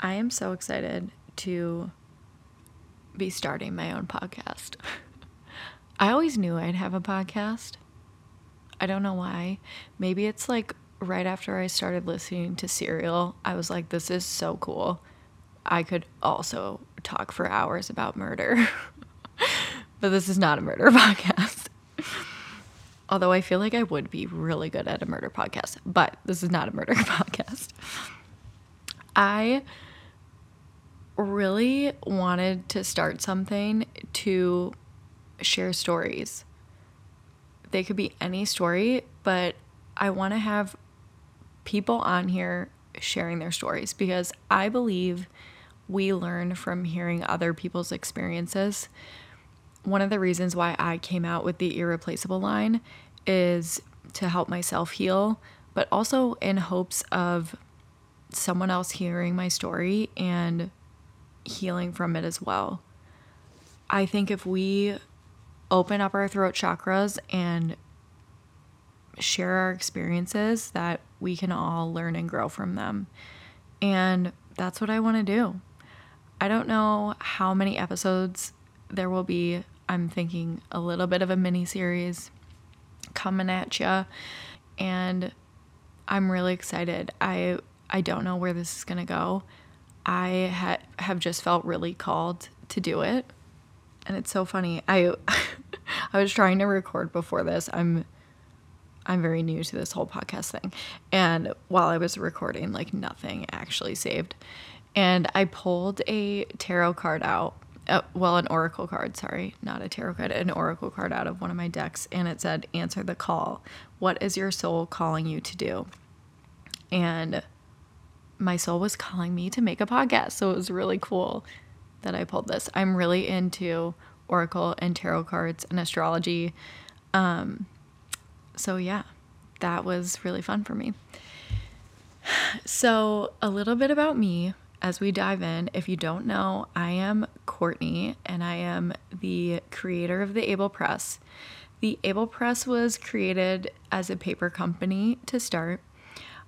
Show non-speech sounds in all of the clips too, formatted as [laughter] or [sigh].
I am so excited to be starting my own podcast. [laughs] I always knew I'd have a podcast. I don't know why. Maybe it's like right after I started listening to Serial, I was like, this is so cool. I could also talk for hours about murder. [laughs] but this is not a murder [laughs] podcast. Although I feel like I would be really good at a murder podcast, but this is not a murder podcast. I really wanted to start something to share stories. They could be any story, but I want to have people on here sharing their stories because I believe we learn from hearing other people's experiences. One of the reasons why I came out with the irreplaceable line is to help myself heal, but also in hopes of someone else hearing my story and healing from it as well. I think if we open up our throat chakras and share our experiences, that we can all learn and grow from them. And that's what I want to do. I don't know how many episodes there will be. I'm thinking a little bit of a mini series coming at you and I'm really excited. I I don't know where this is going to go. I ha- have just felt really called to do it. And it's so funny. I [laughs] I was trying to record before this. I'm I'm very new to this whole podcast thing. And while I was recording, like nothing actually saved. And I pulled a tarot card out. Uh, well, an oracle card, sorry, not a tarot card, an oracle card out of one of my decks. And it said, Answer the call. What is your soul calling you to do? And my soul was calling me to make a podcast. So it was really cool that I pulled this. I'm really into oracle and tarot cards and astrology. Um, so yeah, that was really fun for me. So, a little bit about me as we dive in. If you don't know, I am Courtney and I am the creator of the Able Press. The Able Press was created as a paper company to start.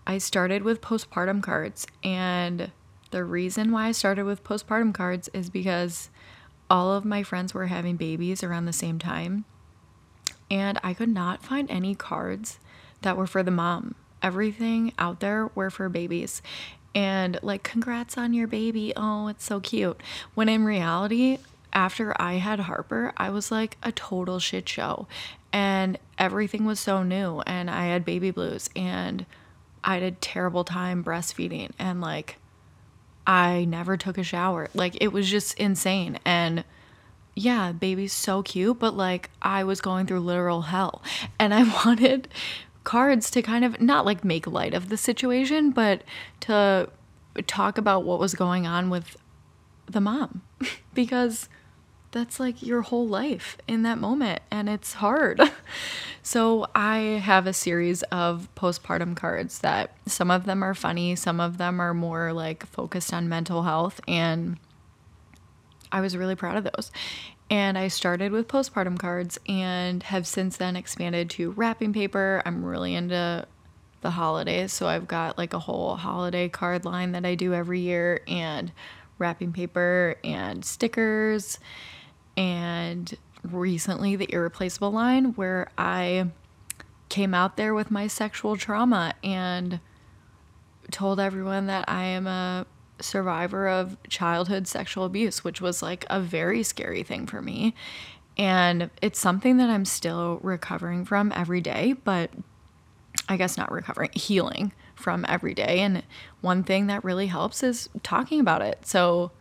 I started with postpartum cards, and the reason why I started with postpartum cards is because all of my friends were having babies around the same time, and I could not find any cards that were for the mom. Everything out there were for babies. And like, congrats on your baby. Oh, it's so cute. When in reality, after I had Harper, I was like a total shit show. And everything was so new. And I had baby blues. And I had a terrible time breastfeeding and like I never took a shower. Like it was just insane. And yeah, baby's so cute, but like I was going through literal hell. And I [laughs] wanted cards to kind of not like make light of the situation, but to talk about what was going on with the mom [laughs] because that's like your whole life in that moment and it's hard. [laughs] so I have a series of postpartum cards that some of them are funny, some of them are more like focused on mental health and I was really proud of those. And I started with postpartum cards and have since then expanded to wrapping paper. I'm really into the holidays, so I've got like a whole holiday card line that I do every year and wrapping paper and stickers and recently the irreplaceable line where I came out there with my sexual trauma and told everyone that I am a survivor of childhood sexual abuse, which was like a very scary thing for me. And it's something that I'm still recovering from every day, but I guess not recovering, healing from every day. And one thing that really helps is talking about it. So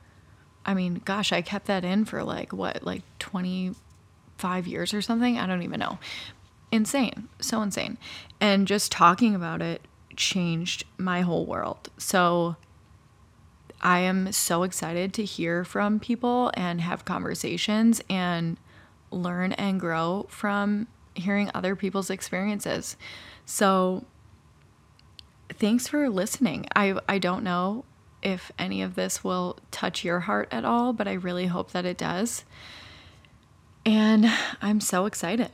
I mean, gosh, I kept that in for like what, like 25 years or something? I don't even know. Insane. So insane. And just talking about it changed my whole world. So I am so excited to hear from people and have conversations and learn and grow from hearing other people's experiences. So thanks for listening. I I don't know if any of this will touch your heart at all, but I really hope that it does. And I'm so excited.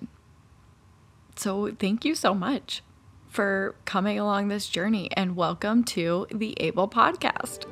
So, thank you so much for coming along this journey and welcome to the Able Podcast.